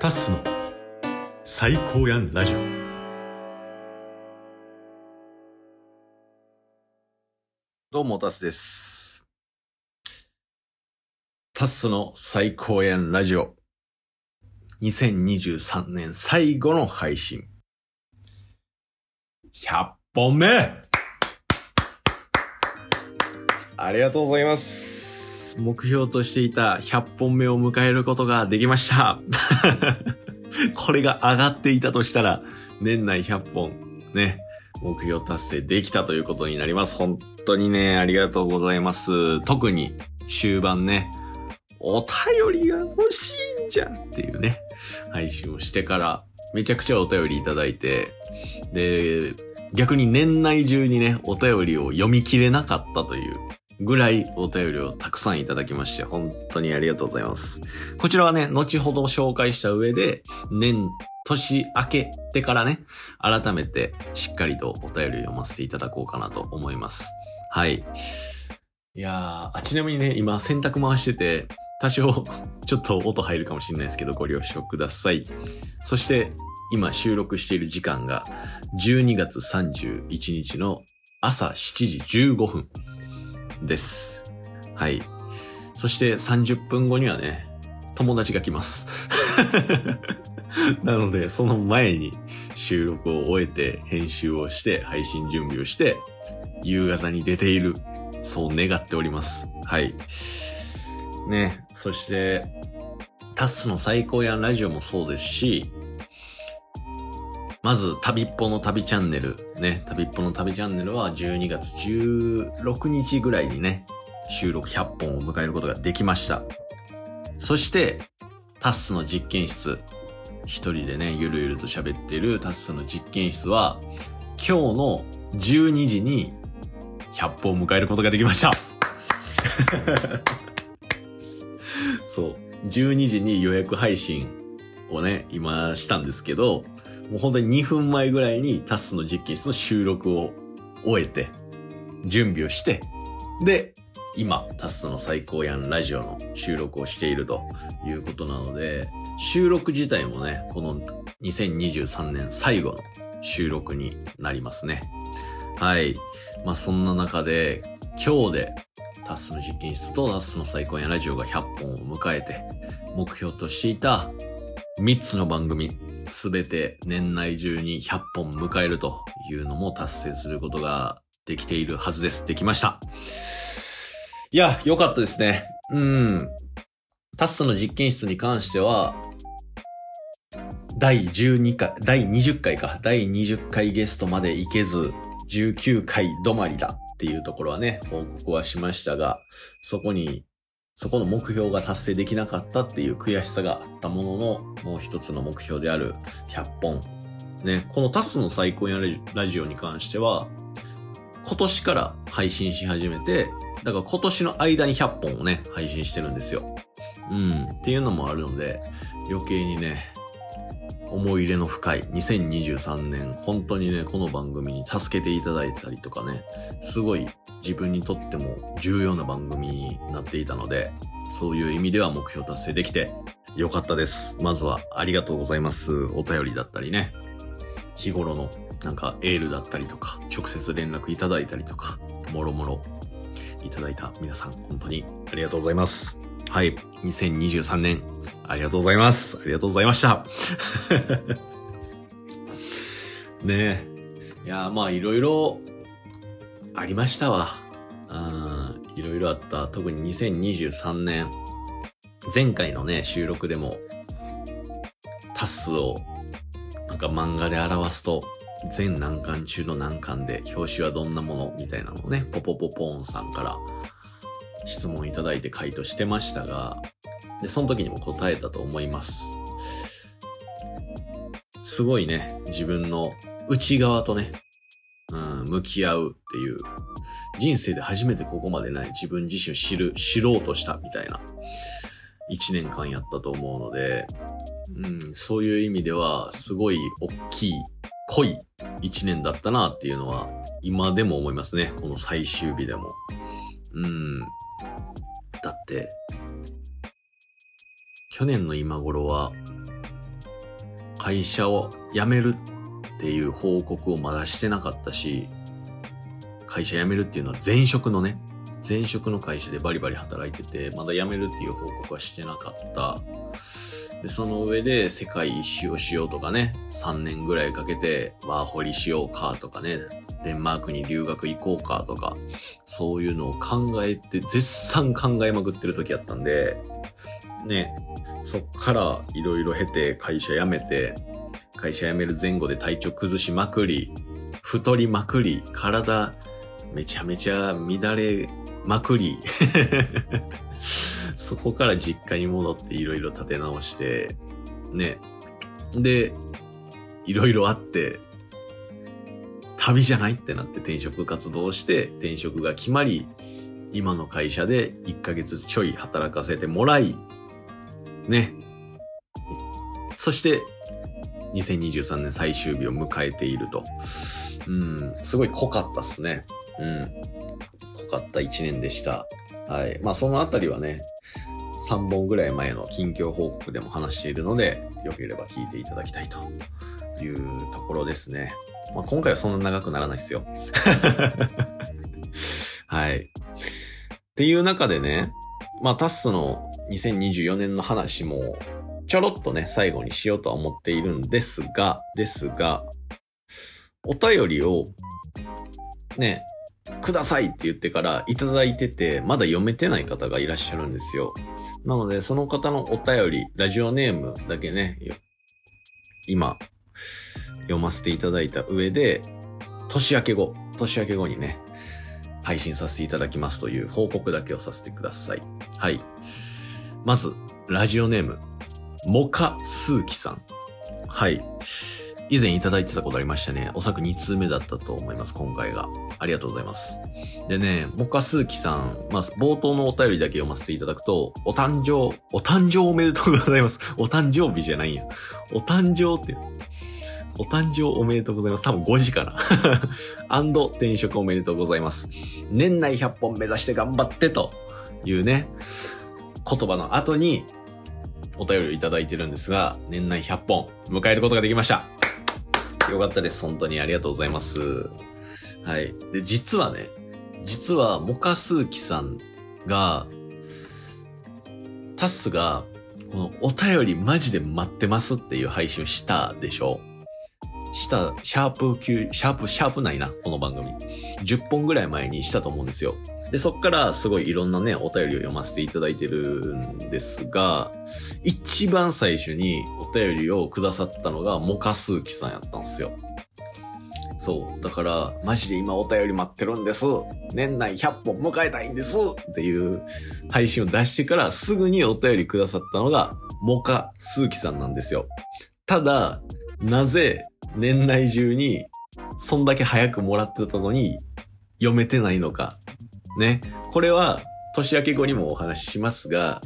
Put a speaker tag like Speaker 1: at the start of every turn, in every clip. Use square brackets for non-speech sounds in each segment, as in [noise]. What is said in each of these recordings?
Speaker 1: タッスの最高やんラジオ
Speaker 2: どうも、タスです。タスの最高やんラジオ。2023年最後の配信。100本目ありがとうございます。目標としていた100本目を迎えることができました。[laughs] これが上がっていたとしたら、年内100本、ね、目標達成できたということになります。本当にね、ありがとうございます。特に終盤ね、お便りが欲しいんじゃんっていうね、配信をしてから、めちゃくちゃお便りいただいて、で、逆に年内中にね、お便りを読み切れなかったというぐらいお便りをたくさんいただきまして、本当にありがとうございます。こちらはね、後ほど紹介した上で、年、年明けてからね、改めてしっかりとお便り読ませていただこうかなと思います。はい。いやー、ちなみにね、今洗濯回してて、多少ちょっと音入るかもしれないですけど、ご了承ください。そして、今収録している時間が12月31日の朝7時15分です。はい。そして30分後にはね、友達が来ます。[laughs] なので、その前に収録を終えて、編集をして、配信準備をして、夕方に出ている。そう願っております。はい。ね、そして、タスの最高やんラジオもそうですし、まず、旅っぽの旅チャンネル。ね、旅っぽの旅チャンネルは12月16日ぐらいにね、収録100本を迎えることができました。そして、タッスの実験室。一人でね、ゆるゆると喋ってるタッスの実験室は、今日の12時に100本を迎えることができました。[laughs] そう。12時に予約配信をね、今したんですけど、もう本当に2分前ぐらいにタスの実験室の収録を終えて、準備をして、で、今、タスの最高やんラジオの収録をしているということなので、収録自体もね、この2023年最後の収録になりますね。はい。まあそんな中で、今日でタスの実験室とタスの最高やんラジオが100本を迎えて、目標としていた3つの番組、すべて年内中に100本迎えるというのも達成することができているはずです。できました。いや、よかったですね。うん。タスの実験室に関しては、第12回、第20回か、第20回ゲストまで行けず、19回止まりだっていうところはね、報告はしましたが、そこにそこの目標が達成できなかったっていう悔しさがあったものの、もう一つの目標である100本。ね、このタスの最高やラジオに関しては、今年から配信し始めて、だから今年の間に100本をね、配信してるんですよ。うん、っていうのもあるので、余計にね、思い入れの深い2023年、本当にね、この番組に助けていただいたりとかね、すごい自分にとっても重要な番組になっていたので、そういう意味では目標達成できてよかったです。まずはありがとうございます。お便りだったりね、日頃のなんかエールだったりとか、直接連絡いただいたりとか、もろもろいただいた皆さん、本当にありがとうございます。はい。2023年、ありがとうございます。ありがとうございました。[laughs] ねえ。いや、まあいろいろありましたわ。うん、いろいろあった。特に2023年、前回のね、収録でも、タスを、なんか漫画で表すと、全難関中の難関で、表紙はどんなもの？みたいなのをね、ポポポポーンさんから質問いただいて回答してましたが、で、その時にも答えたと思います。すごいね、自分の内側とね、うん、向き合うっていう、人生で初めてここまでない自分自身を知る、知ろうとしたみたいな、一年間やったと思うので、うん、そういう意味では、すごい大きい、濃い一年だったなっていうのは、今でも思いますね。この最終日でも。うん。だって、去年の今頃は、会社を辞めるっていう報告をまだしてなかったし、会社辞めるっていうのは前職のね、前職の会社でバリバリ働いてて、まだ辞めるっていう報告はしてなかった。で、その上で世界一周をしようとかね、3年ぐらいかけてワーホリしようかとかね、デンマークに留学行こうかとか、そういうのを考えて、絶賛考えまくってる時やったんで、ね、そっからいろいろ経て会社辞めて、会社辞める前後で体調崩しまくり、太りまくり、体めちゃめちゃ乱れまくり、[laughs] そこから実家に戻っていろいろ立て直して、ね。で、いろいろあって、旅じゃないってなって転職活動して、転職が決まり、今の会社で1ヶ月ちょい働かせてもらい、ね。そして、2023年最終日を迎えていると。うん、すごい濃かったっすね。うん。濃かった一年でした。はい。まあそのあたりはね、3本ぐらい前の近況報告でも話しているので、よければ聞いていただきたいというところですね。まあ今回はそんな長くならないですよ。[laughs] はい。っていう中でね、まあタスの2024年の話もちょろっとね、最後にしようとは思っているんですが、ですが、お便りをね、くださいって言ってからいただいてて、まだ読めてない方がいらっしゃるんですよ。なので、その方のお便り、ラジオネームだけね、今、読ませていただいた上で、年明け後、年明け後にね、配信させていただきますという報告だけをさせてください。はい。まず、ラジオネーム、モカスーキさん。はい。以前いただいてたことありましたね。おそらく2通目だったと思います、今回が。ありがとうございます。でね、モカスーキさん、まあ、冒頭のお便りだけ読ませていただくと、お誕生、お誕生おめでとうございます。お誕生日じゃないんや。お誕生って、お誕生おめでとうございます。多分5時かな。[laughs] アンド転職おめでとうございます。年内100本目指して頑張ってというね、言葉の後にお便りをいただいてるんですが、年内100本迎えることができました。よかったです。本当にありがとうございます。はい。で、実はね、実は、モカスーキさんが、タスが、このお便りマジで待ってますっていう配信をしたでしょした、シャープ9、シャープ、シャープないな、この番組。10本ぐらい前にしたと思うんですよ。で、そっからすごいいろんなね、お便りを読ませていただいてるんですが、一番最初にお便りをくださったのがモカスーキさんやったんですよ。そう。だから、マジで今お便り待ってるんです。年内100本迎えたいんです。っていう配信を出してからすぐにお便りくださったのがモカスーキさんなんですよ。ただ、なぜ年内中にそんだけ早くもらってたのに読めてないのか。ね。これは年明け後にもお話ししますが、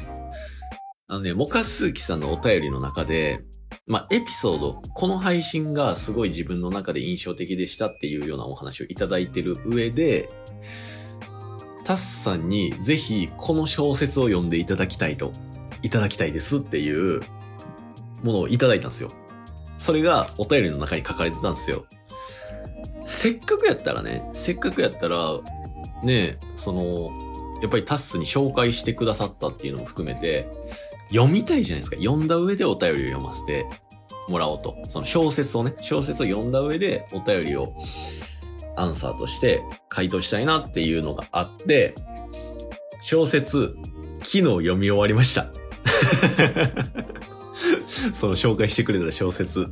Speaker 2: あのね、モカスーキさんのお便りの中で、まあ、エピソード、この配信がすごい自分の中で印象的でしたっていうようなお話をいただいてる上で、タスさんにぜひこの小説を読んでいただきたいと、いただきたいですっていうものをいただいたんですよ。それがお便りの中に書かれてたんですよ。せっかくやったらね、せっかくやったら、ね、その、やっぱりタッスに紹介してくださったっていうのも含めて、読みたいじゃないですか。読んだ上でお便りを読ませてもらおうと。その小説をね、小説を読んだ上でお便りをアンサーとして回答したいなっていうのがあって、小説、昨日読み終わりました。[laughs] その紹介してくれた小説。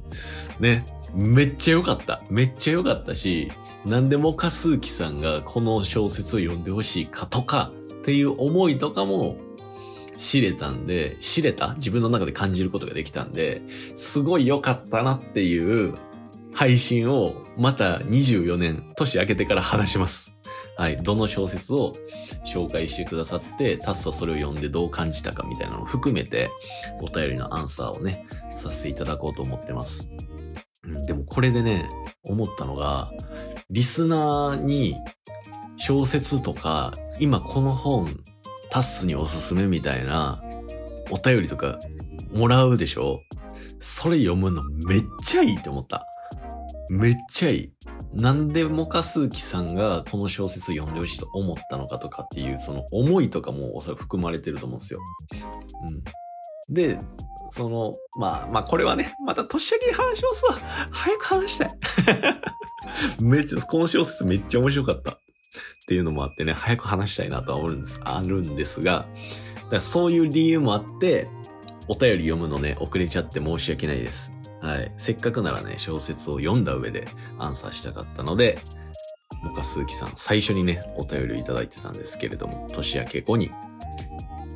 Speaker 2: ね。めっちゃ良かった。めっちゃ良かったし、なんでもかすうきさんがこの小説を読んでほしいかとかっていう思いとかも知れたんで、知れた？自分の中で感じることができたんで、すごい良かったなっていう配信をまた24年、年明けてから話します。はい。どの小説を紹介してくださって、タッサそれを読んでどう感じたかみたいなのを含めて、お便りのアンサーをね、させていただこうと思ってます。でもこれでね、思ったのが、リスナーに小説とか、今この本、タッスにおすすめみたいなお便りとかもらうでしょ？それ読むのめっちゃいいって思った。めっちゃいい。なんでモカスーキさんがこの小説を読んでほしいと思ったのかとかっていう、その思いとかもおそらく含まれてると思うんですよ。うん。で、その、まあ、まあ、これはね、また年明けに話しますわ。早く話したい。[laughs] めっちゃ、この小説めっちゃ面白かった。っていうのもあってね、早く話したいなとは思うんです、あるんですが、だそういう理由もあって、お便り読むのね、遅れちゃって申し訳ないです。はい。せっかくならね、小説を読んだ上でアンサーしたかったので、モカスーキさん、最初にね、お便りをいただいてたんですけれども、年明け後に、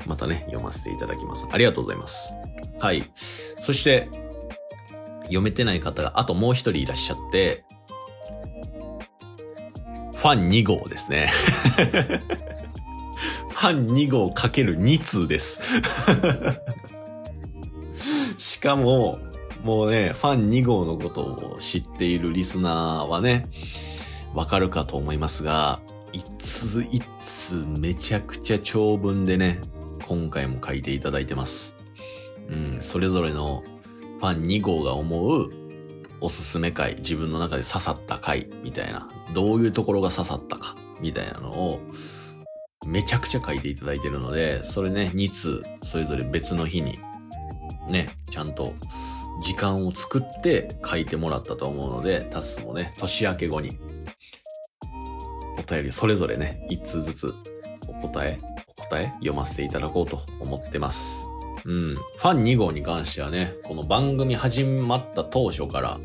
Speaker 2: またね、読ませていただきます。ありがとうございます。はい。そして、読めてない方があともう一人いらっしゃって、ファン2号ですね。[laughs] ファン2号かける2通です。[laughs] しかも、もうね、ファン2号のことを知っているリスナーはね、わかるかと思いますが、一通一通めちゃくちゃ長文でね、今回も書いていただいてます。うん、それぞれのファン2号が思うおすすめ回、自分の中で刺さった回みたいな、どういうところが刺さったかみたいなのをめちゃくちゃ書いていただいてるので、それね、2通、それぞれ別の日に、ね、ちゃんと時間を作って書いてもらったと思うので、タスもね、年明け後に、お便りそれぞれね、1通ずつお答え、お答え読ませていただこうと思ってます。うん。ファン2号に関してはね、この番組始まった当初から、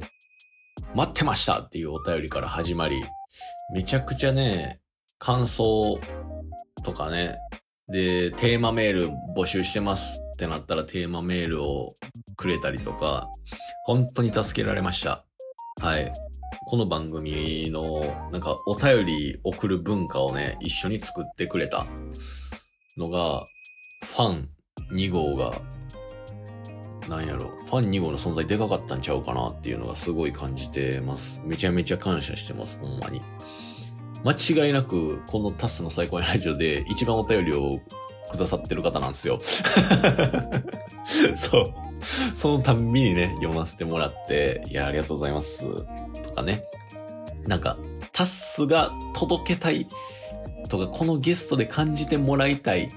Speaker 2: 待ってましたっていうお便りから始まり、めちゃくちゃね、感想とかね、で、テーマメール募集してますってなったらテーマメールをくれたりとか、本当に助けられました。はい。この番組の、なんかお便り送る文化をね、一緒に作ってくれたのが、ファン2号が、なんやろ、ファン2号の存在でかかったんちゃうかなっていうのがすごい感じてます。めちゃめちゃ感謝してます、ほんまに。間違いなく、このタスの最高のラジオで一番お便りをくださってる方なんですよ。[laughs] そう。そのたんびにね、読ませてもらって、いや、ありがとうございます。とかね。なんか、タッスが届けたいとか、このゲストで感じてもらいたい。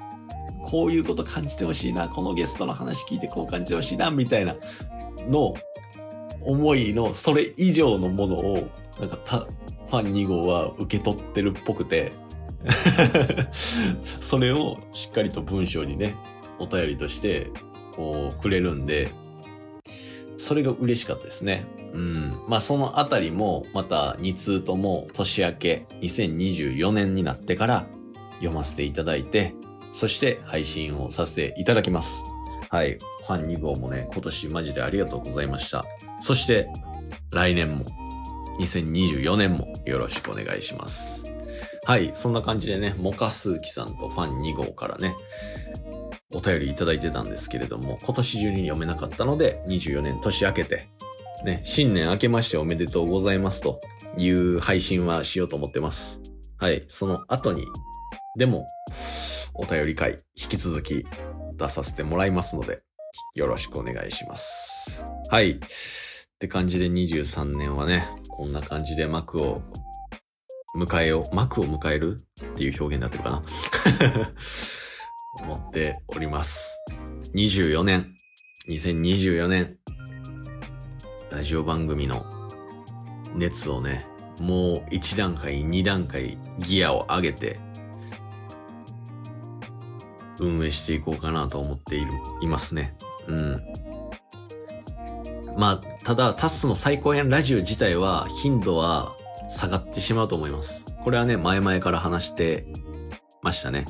Speaker 2: こういうこと感じてほしいな。このゲストの話聞いてこう感じてほしいな。みたいなの思いのそれ以上のものを、なんかた、ファン2号は受け取ってるっぽくて、[laughs] それをしっかりと文章にね、お便りとして、こう、くれるんで、それが嬉しかったですね。うん。まあ、そのあたりも、また2通とも年明け2024年になってから読ませていただいて、そして配信をさせていただきます。はい。ファン2号もね、今年マジでありがとうございました。そして、来年も、2024年もよろしくお願いします。はい。そんな感じでね、モカスーキさんとファン2号からね、お便りいただいてたんですけれども、今年中に読めなかったので、24年年明けて、ね、新年明けましておめでとうございますという配信はしようと思ってます。はい。その後に、でも、お便り会、引き続き出させてもらいますので、よろしくお願いします。はい。って感じで23年はね、こんな感じで幕を迎えよう。幕を迎えるっていう表現になってるかな [laughs] 思っております。24年、2024年、ラジオ番組の熱をね、もう1段階、2段階ギアを上げて、運営していこうかなと思っている、いますね。うん。まあ、ただ、タスの最高編ラジオ自体は、頻度は下がってしまうと思います。これはね、前々から話してましたね。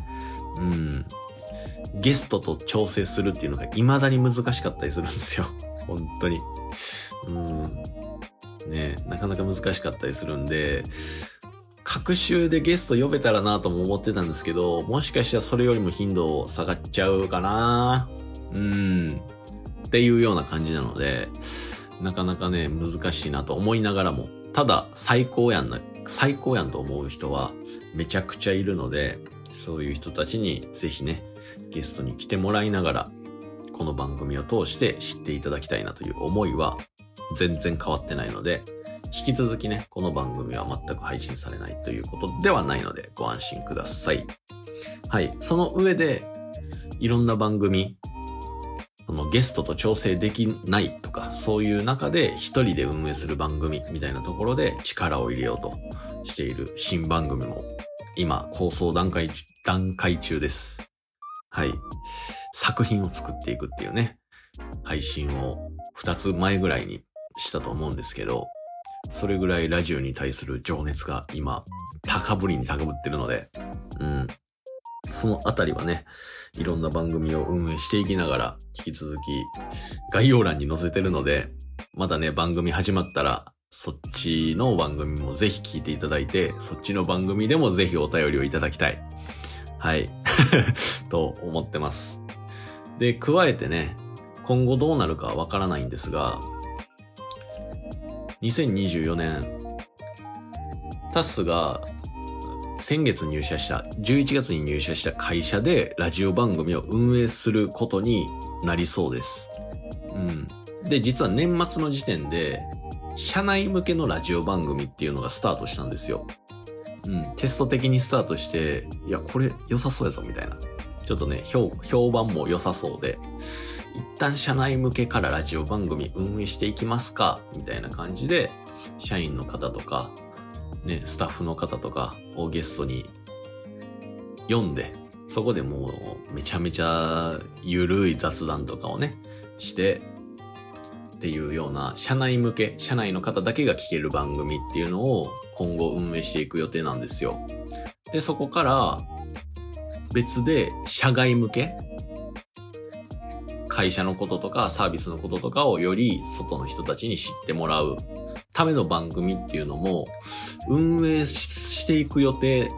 Speaker 2: うん。ゲストと調整するっていうのが未だに難しかったりするんですよ。[laughs] 本当に。うん。ねなかなか難しかったりするんで、各週でゲスト呼べたらなとも思ってたんですけど、もしかしたらそれよりも頻度下がっちゃうかなうん。っていうような感じなので、なかなかね、難しいなと思いながらも、ただ最高やんな、最高やんと思う人はめちゃくちゃいるので、そういう人たちにぜひね、ゲストに来てもらいながら、この番組を通して知っていただきたいなという思いは全然変わってないので、引き続きね、この番組は全く配信されないということではないのでご安心ください。はい。その上で、いろんな番組、そのゲストと調整できないとか、そういう中で一人で運営する番組みたいなところで力を入れようとしている新番組も今構想段階、段階中です。はい。作品を作っていくっていうね、配信を2つ前ぐらいにしたと思うんですけど、それぐらいラジオに対する情熱が今、高ぶりに高ぶってるので、うん。そのあたりはね、いろんな番組を運営していきながら、引き続き概要欄に載せてるので、まだね、番組始まったら、そっちの番組もぜひ聞いていただいて、そっちの番組でもぜひお便りをいただきたい。はい。[laughs] と思ってます。で、加えてね、今後どうなるかわからないんですが、2024年、タスが先月入社した、11月に入社した会社でラジオ番組を運営することになりそうです。うん。で、実は年末の時点で、社内向けのラジオ番組っていうのがスタートしたんですよ。うん。テスト的にスタートして、いや、これ良さそうやぞ、みたいな。ちょっとね、評評判も良さそうで、一旦社内向けからラジオ番組運営していきますか、みたいな感じで、社員の方とか、ね、スタッフの方とかをゲストに読んで、そこでもうめちゃめちゃゆるい雑談とかをね、して、っていうような社内向け、社内の方だけが聞ける番組っていうのを今後運営していく予定なんですよ。で、そこから別で社外向け会社のこととかサービスのこととかをより外の人たちに知ってもらうための番組っていうのも運営していく予定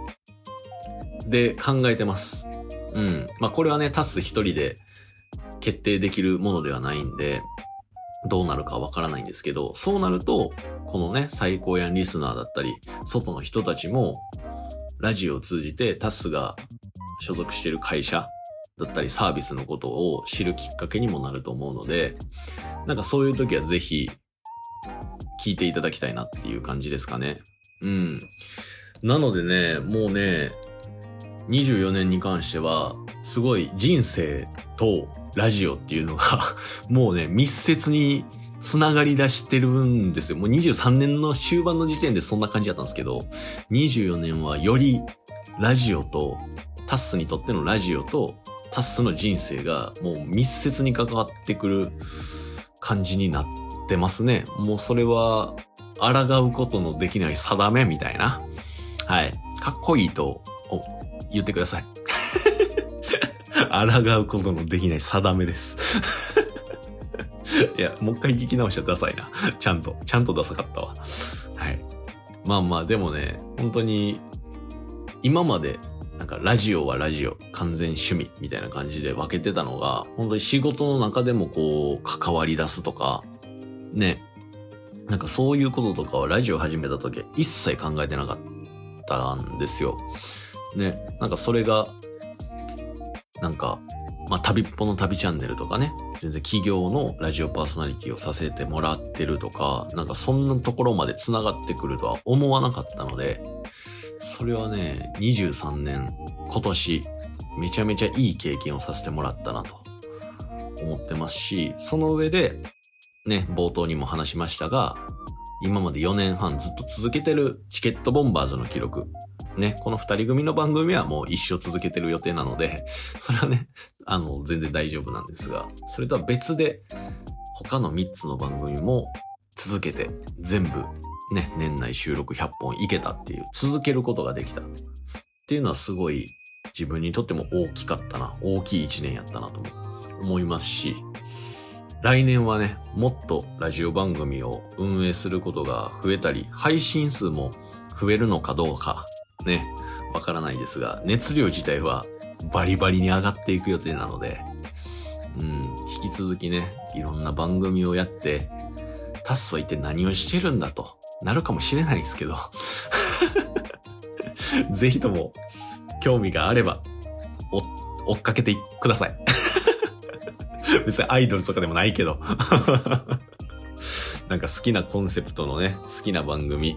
Speaker 2: で考えてます。うん。まあこれはね、タス一人で決定できるものではないんで、どうなるかわからないんですけど、そうなると、このね、最高やリスナーだったり、外の人たちも、ラジオを通じてタスが所属してる会社だったりサービスのことを知るきっかけにもなると思うので、なんかそういう時はぜひ聞いていただきたいなっていう感じですかね。うん。なのでね、もうね、24年に関しては、すごい人生とラジオっていうのが、[laughs] もうね、密接につながり出してるんですよ。もう23年の終盤の時点でそんな感じだったんですけど、24年はよりラジオと、タッスにとってのラジオと、タッスの人生がもう密接に関わってくる感じになってますね。もうそれは、抗うことのできない定めみたいな。はい。かっこいいと、言ってください。抗うことのできない定めです。いや、もう一回聞き直したらダサいな。ちゃんと、ちゃんとダサかったわ。はい。まあまあ、でもね、本当に、今まで、なんかラジオはラジオ、完全趣味みたいな感じで分けてたのが、本当に仕事の中でもこう、関わり出すとか、ね、なんかそういうこととかはラジオ始めた時一切考えてなかったんですよ。ね、なんかそれが、なんか、まあ、旅っぽの旅チャンネルとかね、全然企業のラジオパーソナリティをさせてもらってるとか、なんかそんなところまで繋がってくるとは思わなかったので、それはね、23年、今年、めちゃめちゃいい経験をさせてもらったなと思ってますし、その上で、ね、冒頭にも話しましたが、今まで4年半ずっと続けてるチケットボンバーズの記録。ね、この二人組の番組はもう一生続けてる予定なので、それはね、あの、全然大丈夫なんですが、それとは別で、他の3つの番組も続けて、全部、ね、年内収録100本いけたっていう、続けることができた。っていうのはすごい自分にとっても大きかったな、大きい1年やったなと思いますし、来年はね、もっとラジオ番組を運営することが増えたり、配信数も増えるのかどうか、ね、わからないですが、熱量自体はバリバリに上がっていく予定なので、うん、引き続きね、いろんな番組をやって、タッソは一体何をしてるんだと。なるかもしれないですけど、[laughs] ぜひとも興味があれば、お、追っかけてください。[laughs] 別にアイドルとかでもないけど。[laughs] なんか好きなコンセプトのね、好きな番組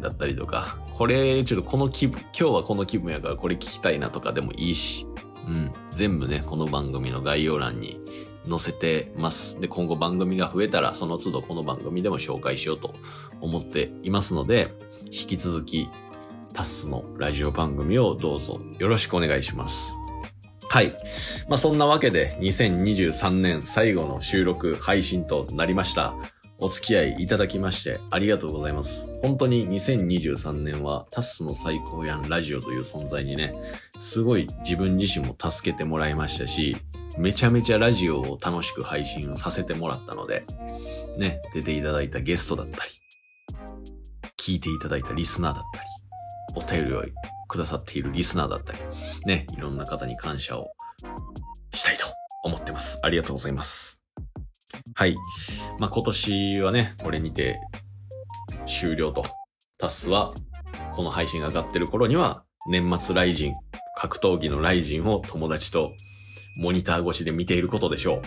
Speaker 2: だったりとか、これ、ちょっとこの気分、今日はこの気分やからこれ聞きたいなとかでもいいし、うん。全部ね、この番組の概要欄に載せてます。で、今後番組が増えたら、その都度この番組でも紹介しようと思っていますので、引き続き、タスのラジオ番組をどうぞよろしくお願いします。はい。まあ、そんなわけで、2023年最後の収録配信となりました。お付き合いいただきましてありがとうございます。本当に2023年はタスの最高やんラジオという存在にね、すごい自分自身も助けてもらいましたし、めちゃめちゃラジオを楽しく配信させてもらったので、ね、出ていただいたゲストだったり、聞いていただいたリスナーだったり、お便りをくださっているリスナーだったり、ね、いろんな方に感謝をしたいと思ってます。ありがとうございます。はい。まあ、今年はね、これにて終了と。タスは、この配信が上がってる頃には、年末ライジン、格闘技のライジンを友達とモニター越しで見ていることでしょう。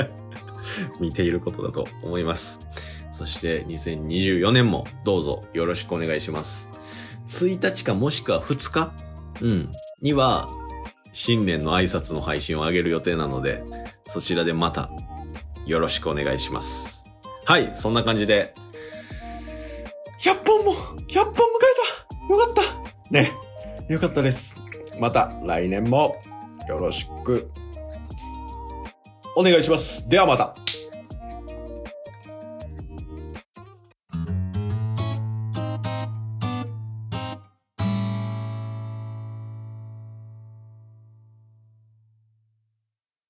Speaker 2: [laughs] 見ていることだと思います。そして2024年もどうぞよろしくお願いします。1日かもしくは2日？うん。には新年の挨拶の配信を上げる予定なので、そちらでまたよろしくお願いします。はい、そんな感じで、100本も !100 本迎えたよかったね、よかったです。また来年もよろしくお願いします。ではまた。